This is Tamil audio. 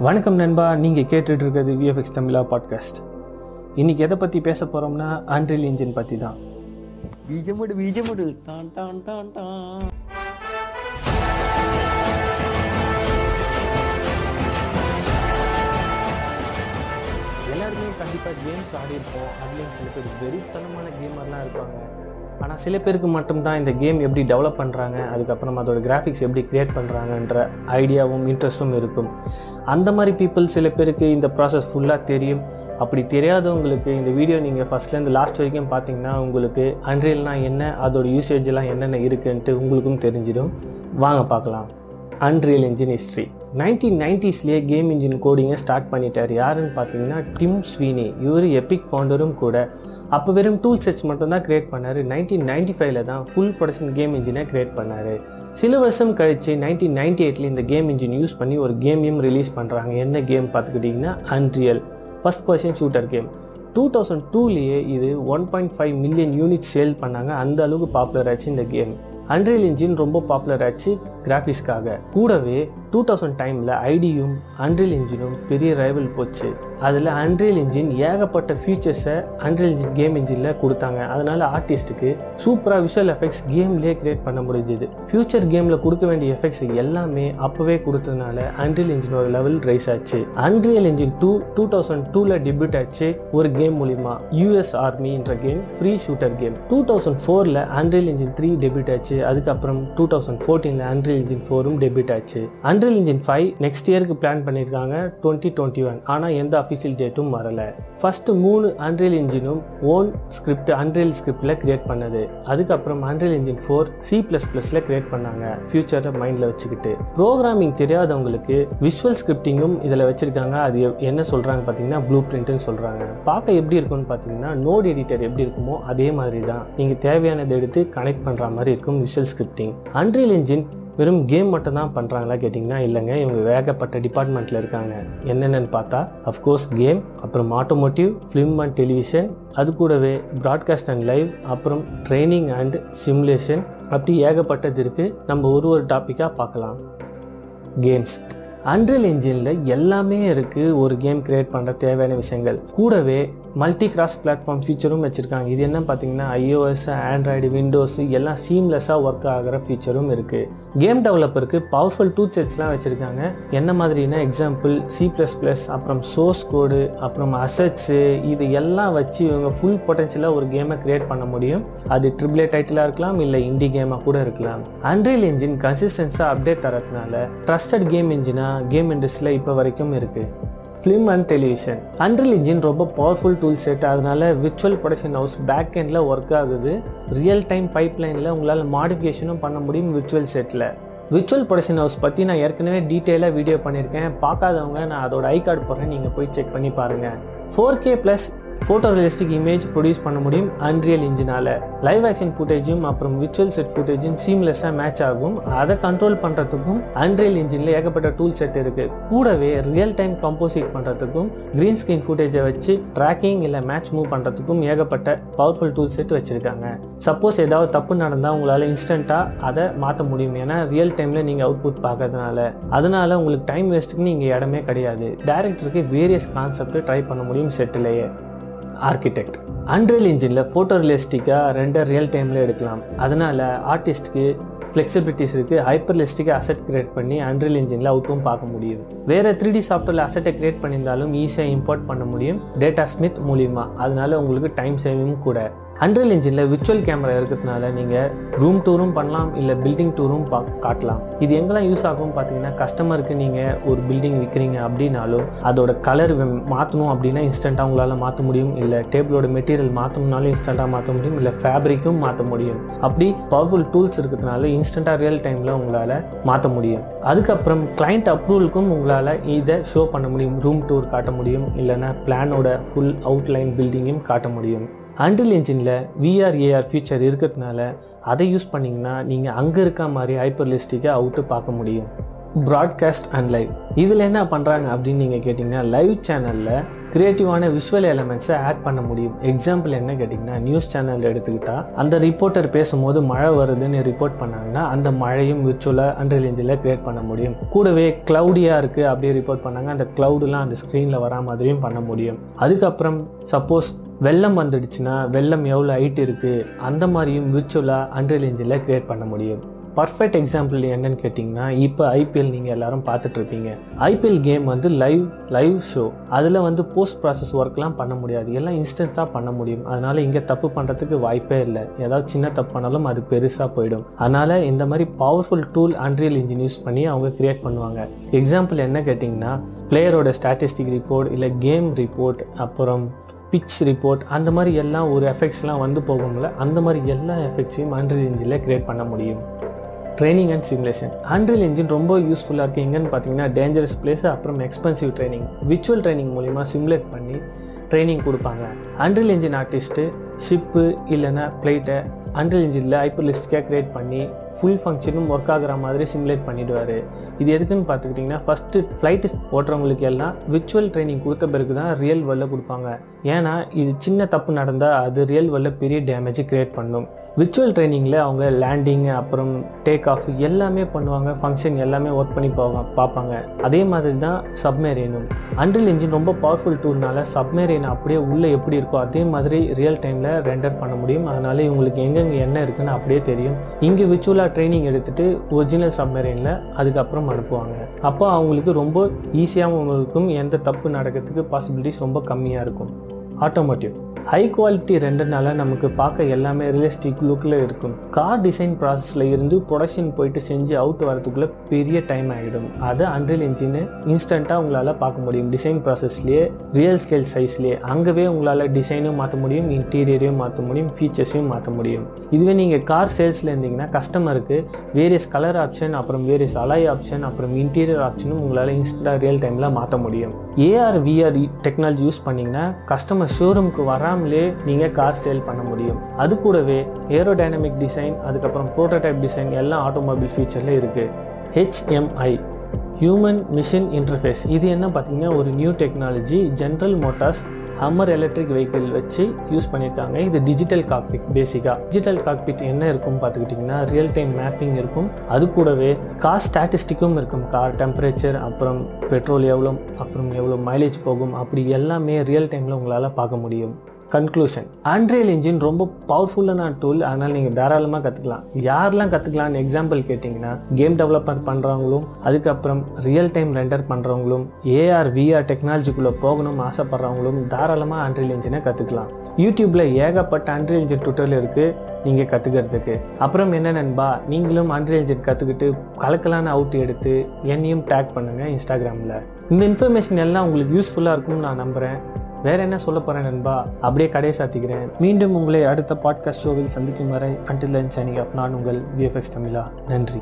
வணக்கம் நண்பா நீங்கள் கேட்டுட்டு இருக்கிறது விஎஃப்எக்ஸ் தமிழா பாட்காஸ்ட் இன்னைக்கு எதை பற்றி பேச போகிறோம்னா ஆண்ட்ரில் இன்ஜின் பற்றி தான் பீஜமுடு பீஜமுடு டான் டான் டான் டான். எல்லாருமே கண்டிப்பாக கேம்ஸ் ஆடி இருப்போம் அதுலேயும் சில பேர் வெறித்தனமான கேமர்லாம் இருப்பாங்க. ஆனால் சில பேருக்கு மட்டும்தான் இந்த கேம் எப்படி டெவலப் பண்ணுறாங்க அதுக்கப்புறம் அதோட கிராஃபிக்ஸ் எப்படி க்ரியேட் பண்ணுறாங்கன்ற ஐடியாவும் இன்ட்ரெஸ்ட்டும் இருக்கும். அந்த மாதிரி பீப்புள் சில பேருக்கு இந்த ப்ராசஸ் ஃபுல்லாக தெரியும். அப்படி தெரியாதவங்களுக்கு இந்த வீடியோ நீங்கள் ஃபஸ்ட்லேருந்து லாஸ்ட் வரைக்கும் பார்த்தீங்கன்னா உங்களுக்கு அன்ரியல்னால் என்ன அதோட யூசேஜ் எல்லாம் என்னென்ன இருக்குன்ட்டு உங்களுக்கும் தெரிஞ்சிடும். வாங்க பார்க்கலாம். அன்ரியல் இன்ஜின் ஹிஸ்ட்ரி நைன்டீன் நைன்டிஸ்லேயே கேம் இன்ஜின் கோடிங்கை ஸ்டார்ட் பண்ணிட்டார். யாருன்னு பார்த்தீங்கன்னா டிம் ஸ்வீனி இவர் எபிக் ஃபவுண்டரும் கூட. அப்போ வெறும் டூல் செட்ஸ் மட்டும்தான் கிரியேட் பண்ணார். நைன்டீன் நைன்டி ஃபைவ்ல தான் ஃபுல் ப்ரொடக்ஷன் கேம் இன்ஜினை கிரியேட் பண்ணார். சில வருஷம் கழித்து நைன்டீன் நைன்டி எயிட்டில் இந்த கேம் இன்ஜின் யூஸ் பண்ணி ஒரு கேமையும் ரிலீஸ் பண்ணுறாங்க என்ன கேம் பார்த்துக்கிட்டிங்கன்னா Unreal first person shooter game two thousand டூலேயே இது one point five million unit sale பண்ணாங்க. அந்த அளவுக்கு பாப்புலர் ஆச்சு இந்த கேம் அன்ரியல் இன்ஜின் ரொம்ப பாப்புலர் ஆச்சு. கிராஃபிக்ஸ்க்காக கூடவே டூ தௌசண்ட் டைமில் ஐடியும் அன்ரியல் இன்ஜினும் பெரிய ரைவல் போச்சு. அதில் அன்ரியல் இன்ஜின் ஏகப்பட்ட ஃபீச்சர்ஸை அன்ரியல் இன்ஜின் கேம் இன்ஜினில் கொடுத்தாங்க. அதனால் ஆர்டிஸ்ட்டுக்கு சூப்பராக விஷுவல் எஃபெக்ட்ஸ் கேம்லேயே கிரியேட் பண்ண முடிஞ்சுது. ஃபியூச்சர் கேமில் கொடுக்க வேண்டிய எஃபெக்ட்ஸ் எல்லாமே அப்போவே கொடுத்ததுனால அன்ரியல் இன்ஜினோட லெவல் ரைஸ் ஆச்சு. Unreal engine two two thousand டூவில் டெபியூட் ஆச்சு ஒரு கேம் மூலிமா US ஆர்மின்ற game free shooter game two thousand ஃபோரில் அன்ரியல் இன்ஜின் த்ரீ டெபியூட் ஆச்சு. அதுக்கப்புறம் டூ தௌசண்ட் ஃபோர்டீனில் அன்ரியல் இன்ஜின் ஃபோரும் டெபியூட் ஆச்சு. அன்ரியல் இன்ஜின் ஃபைவ் நெக்ஸ்ட் இயருக்கு பிளான் பண்ணியிருக்காங்க டுவெண்ட்டி டுவெண்ட்டி ஒன் ஆனால் எந்த அஃபிஷியல் டேட்டும் வரல. ஃபர்ஸ்ட் மூணு அன்ரியல் இன்ஜினும் ஓன் ஸ்கிரிப்ட் அன்ரியல் ஸ்கிரிப்டில் கிரியேட் பண்ணது. அதுக்கப்புறம் Unreal engine four C plus ப்ளஸில் கிரியேட் பண்ணாங்க ஃபியூச்சரை மைண்டில் வச்சுக்கிட்டு. ப்ரோக்ராமிங் தெரியாதவங்களுக்கு விஷுவல் ஸ்கிரிப்டிங்கும் இதில் வச்சுருக்காங்க. அது எ- என்ன சொல்கிறாங்க பார்த்தீங்கன்னா ப்ளூ பிரிண்ட்னு சொல்கிறாங்க பார்க்க எப்படி இருக்கும்னு பார்த்தீங்கன்னா நோட் எடிட்டர் எப்படி இருக்குமோ அதே மாதிரி தான் நீங்கள் தேவையானதை எடுத்து கனெக்ட் பண்ணுற மாதிரி இருக்கும் விஷுவல் ஸ்கிரிப்டிங் அன்ரியல் இன்ஜின் வெறும் கேம் மட்டும் தான் பண்ணுறாங்களா கேட்டிங்கன்னா இல்லைங்க. இவங்க வேகப்பட்ட டிபார்ட்மெண்ட்டில் இருக்காங்க. என்னென்னு பார்த்தா அஃப்கோர்ஸ் கேம் அப்புறம் ஆட்டோமோட்டிவ் ஃபிலிம் அண்ட் டெலிவிஷன் அது கூடவே ப்ராட்காஸ்ட் அண்ட் லைவ் அப்புறம் ட்ரைனிங் அண்ட் சிமுலேஷன் அப்படி ஏகப்பட்டது இருக்குது நம்ம ஒரு ஒரு டாப்பிக்காக பார்க்கலாம். கேம்ஸ் அன்ரியல் இன்ஜினில் எல்லாமே இருக்குது ஒரு கேம் கிரியேட் பண்ணுற தேவையான விஷயங்கள். கூடவே மல்டி கிராஸ் பிளாட்ஃபார்ம் ஃபீச்சரும் வச்சுருக்காங்க. இது என்ன பார்த்தீங்கன்னா ஐஓஎஸ் ஆண்ட்ராய்டு விண்டோஸ் எல்லாம் சீம்லெஸ்ஸாக ஒர்க் ஆகிற ஃபீச்சரும் இருக்குது கேம் டெவலப்பருக்கு பவர்ஃபுல் டூ செட்ஸ்லாம் வச்சுருக்காங்க. என்ன மாதிரினா எக்ஸாம்பிள் சி ப்ளஸ் ப்ளஸ் அப்புறம் சோர்ஸ் கோடு அப்புறம் அசட்ஸு இது எல்லாம் வச்சு இவங்க ஃபுல் பொட்டன்ஷியலாக ஒரு கேமை கிரியேட் பண்ண முடியும். அது ட்ரிபிளே டைட்டிலாக இருக்கலாம் இல்லை இண்டி கேமாக கூட இருக்கலாம். அன்ரியல் இன்ஜின் கன்சிஸ்டன்ஸாக அப்டேட் தரதுனால ட்ரஸ்டட் கேம் இன்ஜினாக கேம் இண்டஸ்ட்ரியில் இப்போ வரைக்கும் இருக்குது film and television Unreal engine ரொம்ப பவர்ஃபுல் டூல் செட் அதனால விர்ச்சுவல் ப்ரொடக்ஷன் ஹவுஸ் பேக் எண்டில் ஒர்க் ஆகுது. ரியல் டைம் பைப்லைனில் உங்களால் மாடிஃபிகேஷனும் பண்ண முடியும் விர்ச்சுவல் செட்டில் விர்ச்சுவல் ப்ரொடக்ஷன் ஹவுஸ் பற்றி நான் ஏற்கனவே டீட்டெயிலாக வீடியோ பண்ணியிருக்கேன். பார்க்காதவங்க நான் அதோட ஐ கார்டு போடுறேன். நீங்கள் போய் செக் பண்ணி பாருங்கள் four K plus photo realistic image produce பண்ண முடியும் அன்ரியல் இன்ஜினால் லைவ் ஆக்ஷன் ஃபுட்டேஜும் அப்புறம் விர்ச்சுவல் செட் ஃபுட்டேஜும் சீம்லெஸ்ஸாக மேட்ச் ஆகும். அதை கண்ட்ரோல் பண்ணுறதுக்கும் அன்ரியல் இன்ஜினில் ஏகப்பட்ட டூல் செட் இருக்குது கூடவே ரியல் டைம் கம்போசிட் பண்ணுறதுக்கும் க்ரீன் ஸ்க்ரீன் ஃபுட்டேஜை வச்சு ட்ராக்கிங் இல்லை மேட்ச் மூவ் பண்ணுறதுக்கும் ஏகப்பட்ட பவர்ஃபுல் டூல் செட் வச்சுருக்காங்க. சப்போஸ் ஏதாவது தப்பு நடந்தால் உங்களால் இன்ஸ்டண்ட்டாக அதை மாற்ற முடியும். ஏன்னா ரியல் டைமில் நீங்கள் அவுட்புட் பார்க்கறதுனால. அதனால உங்களுக்கு டைம் வேஸ்ட்டுக்கு நீங்கள் இடமே கிடையாது. டேரக்டருக்கு வேரியஸ் கான்செப்ட் ட்ரை பண்ண முடியும் செட்டிலேயே ஆர்கிடெக்ட் அண்ட்ரியல் இன்ஜினில் ஃபோட்டோ ரியலிஸ்டிக்காக ரெண்டர் ரியல் டைமில் எடுக்கலாம். அதனால் ஆர்டிஸ்ட்க்கு ஃப்ளெக்சிபிலிட்டிஸ் இருக்குது ஹைப்பர்லிஸ்டிக்காக அசெட் கிரியேட் பண்ணி அண்ட்ரியல் இன்ஜினில் அவுட்டும் பார்க்க முடியும். வேறு த்ரீ டி சாஃப்ட்வேரில் அசெட்டை கிரியேட் பண்ணியிருந்தாலும் ஈஸியாக இம்போர்ட் பண்ண முடியும். டேட்டா ஸ்மித் மூலிமா அதனால உங்களுக்கு டைம் சேவிங் கூட. ஹண்ட்ரல் இன்ஜினில் விர்ச்சுவல் கேமரா இருக்கிறதுனால நீங்கள் ரூம் டூரும் பண்ணலாம் இல்லை பில்டிங் டூரும் பா காட்டலாம். இது எங்கெல்லாம் யூஸ் ஆகும் பார்த்தீங்கன்னா கஸ்டமருக்கு நீங்கள் ஒரு பில்டிங் விற்கிறீங்க அப்படின்னாலும் அதோட கலர் மாற்றணும் அப்படின்னா இன்ஸ்டண்ட்டாக உங்களால் மாற்ற முடியும். இல்லை டேபிளோட மெட்டீரியல் மாற்றணும்னாலும் இன்ஸ்டண்ட்டாக மாற்ற முடியும். இல்லை ஃபேப்ரிக்கும் மாற்ற முடியும். அப்படி பவர்ஃபுல் டூல்ஸ் இருக்கிறதுனால இன்ஸ்டண்ட்டாக ரியல் டைமில் உங்களால் மாற்ற முடியும். அதுக்கப்புறம் கிளைண்ட் அப்ரூவலுக்கும் உங்களால் இதை ஷோ பண்ண முடியும். ரூம் டூர் காட்ட முடியும். இல்லைன்னா பிளானோட ஃபுல் அவுட்லைன் பில்டிங்கையும் காட்ட முடியும். அண்ட்ரில் இன்ஜினில் விஆர் ஏஆர் ஃபீச்சர் இருக்கிறதுனால அதை யூஸ் பண்ணிங்கன்னா நீங்கள் அங்கே இருக்க மாதிரி ஹைப்பர்லிஸ்டிக்காக அவுட்டு பார்க்க முடியும். ப்ராட்காஸ்ட் அண்ட் லைவ் இதில் என்ன பண்ணுறாங்க அப்படின்னு நீங்கள் கேட்டிங்கன்னா லைவ் சேனலில் கிரியேட்டிவான விஷுவல் எலமெண்ட்ஸை ஆட் பண்ண முடியும். எக்ஸாம்பிள் என்ன கேட்டிங்கன்னா நியூஸ் சேனல் எடுத்துக்கிட்டா அந்த ரிப்போர்ட்டர் பேசும்போது மழை வருதுன்னு ரிப்போர்ட் பண்ணாங்கன்னா அந்த மழையும் விர்ச்சுவலாக அண்டர் இன்ஜில் கிரியேட் பண்ண முடியும். கூடவே க்ளவுடியாக இருக்குது அப்படியே ரிப்போர்ட் பண்ணாங்க அந்த க்ளவுடுலாம் அந்த ஸ்க்ரீனில் வரா மாதிரியும் பண்ண முடியும். அதுக்கப்புறம் சப்போஸ் வெள்ளம் வந்துடுச்சுன்னா வெள்ளம் எவ்வளோ ஹைட் இருக்குது அந்த மாதிரியும் விர்ச்சுவலாக அண்டர் இன்ஜில் கிரியேட் பண்ண முடியும். பர்ஃபெக்ட் எக்ஸாம்பிள் என்னன்னு கேட்டிங்கன்னா இப்போ ஐபிஎல் நீங்கள் எல்லாரும் பார்த்துட்ருப்பீங்க ஐபிஎல் கேம் வந்து லைவ் லைவ் ஷோ அதில் வந்து போஸ்ட் ப்ராசஸ் ஒர்க்லாம் பண்ண முடியாது. எல்லாம் இன்ஸ்டண்ட்டாக பண்ண முடியும். அதனால் இங்கே தப்பு பண்ணுறதுக்கு வாய்ப்பே இல்லை. ஏதாவது சின்ன தப்பு பண்ணாலும் அது பெருசாக போயிடும். அதனால் இந்த மாதிரி powerful tool Unreal engine use பண்ணி அவங்க கிரியேட் பண்ணுவாங்க. எக்ஸாம்பிள் என்ன கேட்டிங்கன்னா பிளேயரோட ஸ்டாட்டிஸ்டிக் ரிப்போர்ட் இல்லை கேம் ரிப்போர்ட் அப்புறம் பிச் ரிப்போர்ட் அந்த மாதிரி எல்லாம் ஒரு எஃபெக்ட்ஸ்லாம் வந்து போகும்ல அந்த மாதிரி எல்லா எஃபெக்ட்ஸையும் அன்ரியல் இன்ஜினில் கிரியேட் பண்ண முடியும். Training and simulation Unreal engine ரொம்ப யூஸ்ஃபுல்லாக இருக்குது எங்கன்னு பார்த்தீங்கன்னா டேஞ்சரஸ் பிளேஸ் அப்புறம் எக்ஸ்பென்சிவ் ட்ரைனிங் விச்சுவல் ட்ரைனிங் மூலிமா சிமுலேட் பண்ணி ட்ரைனிங் கொடுப்பாங்க. அன்ரியல் இன்ஜின் ஆர்டிஸ்ட்டு ஷிப்பு இல்லைன்னா பிளேட்டை அன்ரியல் இன்ஜினில் ஹைப்பர்லிஸ்டிக்காக க்ரியேட் பண்ணி ஃபுல் ஃபங்க்ஷனும் ஒர்க் ஆகுற மாதிரி சிமுலேட் பண்ணிடுவார். இது எதுக்குன்னு பார்த்துக்கிட்டிங்கன்னா ஃபஸ்ட்டு ஃப்ளைட்டு ஓட்டுறவங்களுக்கு எல்லாம் விர்ச்சுவல் ட்ரைனிங் கொடுத்த பிறகு தான் ரியல் வேர்ல்டில் கொடுப்பாங்க. ஏன்னா இது சின்ன தப்பு நடந்தால் அது ரியல் வேர்ல்டில் பெரிய டேமேஜ் க்ரியேட் பண்ணும். விர்ச்சுவல் ட்ரைனிங்கில் அவங்க லேண்டிங் அப்புறம் டேக் ஆஃப் எல்லாமே பண்ணுவாங்க. ஃபங்க்ஷன் எல்லாமே ஒர்க் பண்ணி போவாங்க பார்ப்பாங்க. அதே மாதிரி தான் சப்மேரியனும் அன்றில் இன்ஜின் ரொம்ப பவர்ஃபுல் டூல்னால சப்மேரியன் அப்படியே உள்ளே எப்படி இருக்கோ அதே மாதிரி ரியல் டைமில் ரெண்டர் பண்ண முடியும். அதனால இவங்களுக்கு எங்கெங்கே என்ன இருக்குன்னு அப்படியே தெரியும். இங்கே விர்ச்சுவலாக ட்ரைனிங் எடுத்துட்டு ஒரிஜினல் சப்மரீனில் அதுக்கப்புறம் அனுப்புவாங்க. அப்போ அவங்களுக்கு ரொம்ப ஈஸியாகவும் இருக்கும் எந்த தப்பு நடக்கிறதுக்கு பாசிபிலிட்டிஸ் ரொம்ப கம்மியாக இருக்கும். ஆட்டோமேட்டிக் ஹை குவாலிட்டி ரெண்டர்னால நமக்கு பார்க்க எல்லாமே ரியலிஸ்டிக் லுக்கில் இருக்கும். கார் டிசைன் ப்ராசஸில் இருந்து ப்ரொடக்ஷன் போயிட்டு செஞ்சு அவுட் வரதுக்குள்ளே பெரிய டைம் ஆகிடும் அதை அன்ரியல் இன்ஜின் இன்ஸ்டண்ட்டாக உங்களால் பார்க்க முடியும். டிசைன் ப்ராசஸ்லேயே ரியல் ஸ்கேல் சைஸ்லேயே அங்கவே உங்களால் டிசைனும் மாற்ற முடியும் இன்டீரியரையும் மாற்ற முடியும் ஃபீச்சர்ஸையும் மாற்ற முடியும். இதுவே நீங்கள் கார் சேல்ஸில் இருந்தீங்கன்னா கஸ்டமருக்கு வேரியஸ் கலர் ஆப்ஷன் அப்புறம் வேரியஸ் அலாய் ஆப்ஷன் அப்புறம் இன்டீரியர் ஆப்ஷனும் உங்களால் இன்ஸ்டண்ட்டாக ரியல் டைமில் மாற்ற முடியும். ஏஆர் விஆர் டெக்னாலஜி யூஸ் பண்ணிங்கன்னா கஸ்டமர் ஷோரூமுக்கு வராமலே நீங்கள் கார் சேல் பண்ண முடியும். அது கூடவே ஏரோடைனமிக் டிசைன் அதுக்கப்புறம் ப்ரோட்டோடைப் டிசைன் எல்லாம் ஆட்டோமொபைல் ஃபீச்சரில் இருக்குது ஹெச்எம்ஐ ஹியூமன் மிஷின் இன்டர்ஃபேஸ் இது என்ன பார்த்தீங்கன்னா ஒரு new technology General Motors Hummer electric vehicle வச்சு யூஸ் பண்ணியிருக்காங்க இது டிஜிட்டல் காக்பிட் பேசிக்காக டிஜிட்டல் காக்பிட் என்ன இருக்கும் பார்த்துக்கிட்டிங்கன்னா ரியல் டைம் மேப்பிங் இருக்கும். அது கூடவே கார் ஸ்டாட்டிஸ்டிக்கும் இருக்கும். கார் டெம்பரேச்சர் அப்புறம் பெட்ரோல் எவ்வளோ அப்புறம் எவ்வளோ மைலேஜ் போகும். அப்படி எல்லாமே ரியல் டைமில் உங்களால் பார்க்க முடியும். கன்க்ளூஷன் ஆண்ட்ரியல் இன்ஜின் ரொம்ப பவர்ஃபுல்லான டூல் அதனால் நீங்கள் தாராளமாக கற்றுக்கலாம் யாரெல்லாம் கற்றுக்கலாம்னு எக்ஸாம்பிள் கேட்டிங்கன்னா கேம் டெவலப்பர் பண்ணுறவங்களும் அதுக்கப்புறம் ரியல் டைம் ரெண்டர் பண்ணுறவங்களும் ஏஆர் விஆர் டெக்னாலஜிக்குள்ளே போகணும்னு ஆசைப்பட்றவங்களும் தாராளமாக ஆண்ட்ரியல் இன்ஜினை கற்றுக்கலாம் யூடியூப்பில் ஏகப்பட்ட ஆண்ட்ரியல் இன்ஜின் டுட்டோரியல் இருக்குது நீங்கள் கற்றுக்கிறதுக்கு அப்புறம் என்ன நண்பா நீங்களும் ஆண்ட்ரியல் இன்ஜின் கற்றுக்கிட்டு கலக்கலான அவுட் எடுத்து என்னையும் டேக் பண்ணுங்கள் இன்ஸ்டாகிராமில் இந்த இன்ஃபர்மேஷன் எல்லாம் உங்களுக்கு யூஸ்ஃபுல்லாக இருக்கும்னு நான் நம்புகிறேன் வேற என்ன சொல்ல போறேன் நண்பா? அப்படியே கடையை சாத்திக்கிறேன். மீண்டும் உங்களை அடுத்த பாட்காஸ்ட் ஷோவில் சந்திக்கும் வரை அன்டில் சைனிங் ஆஃப் நான் உங்கள் விஎஃப்எக்ஸ் தமிழா. நன்றி.